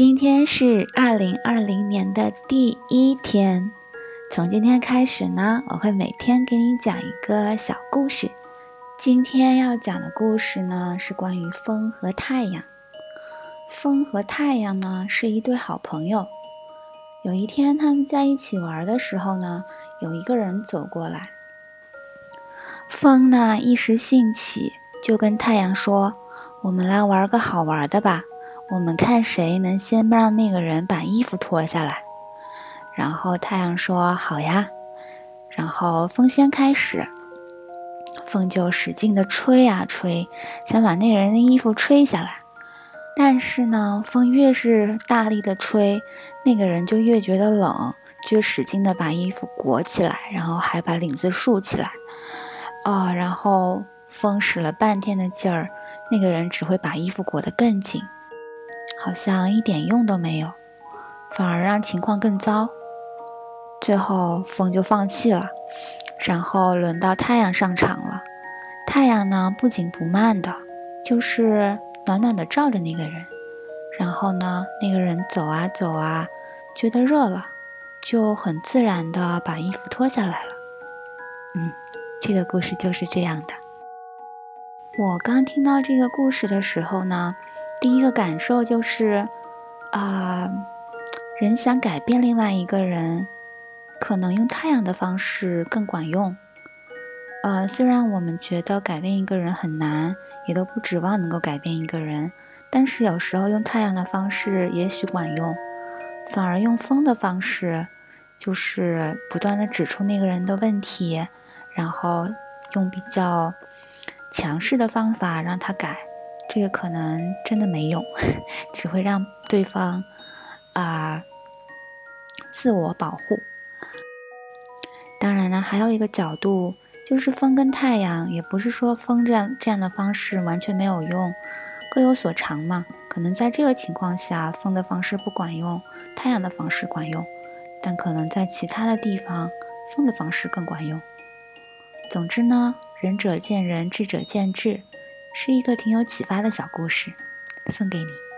今天是二零二零年的第一天。从今天开始呢，我会每天给你讲一个小故事。今天要讲的故事呢，是关于风和太阳。风和太阳呢，是一对好朋友。有一天，他们在一起玩的时候呢，有一个人走过来。风呢，一时兴起，就跟太阳说：“我们来玩个好玩的吧。”我们看谁能先让那个人把衣服脱下来。然后太阳说：“好呀。”然后风先开始，风就使劲的吹啊吹，想把那个人的衣服吹下来。但是呢，风越是大力的吹，那个人就越觉得冷，就使劲的把衣服裹起来，然后还把领子竖起来。哦，然后风使了半天的劲儿，那个人只会把衣服裹得更紧。好像一点用都没有，反而让情况更糟。最后风就放弃了，然后轮到太阳上场了。太阳呢，不紧不慢的，就是暖暖的照着那个人。然后呢，那个人走啊走啊，觉得热了，就很自然的把衣服脱下来了。嗯，这个故事就是这样的。我刚听到这个故事的时候呢。第一个感受就是，啊，人想改变另外一个人，可能用太阳的方式更管用。呃，虽然我们觉得改变一个人很难，也都不指望能够改变一个人，但是有时候用太阳的方式也许管用，反而用风的方式，就是不断的指出那个人的问题，然后用比较强势的方法让他改。这个可能真的没用，只会让对方啊自我保护。当然呢，还有一个角度，就是风跟太阳，也不是说风这样这样的方式完全没有用，各有所长嘛。可能在这个情况下，风的方式不管用，太阳的方式管用，但可能在其他的地方，风的方式更管用。总之呢，仁者见仁，智者见智。是一个挺有启发的小故事，送给你。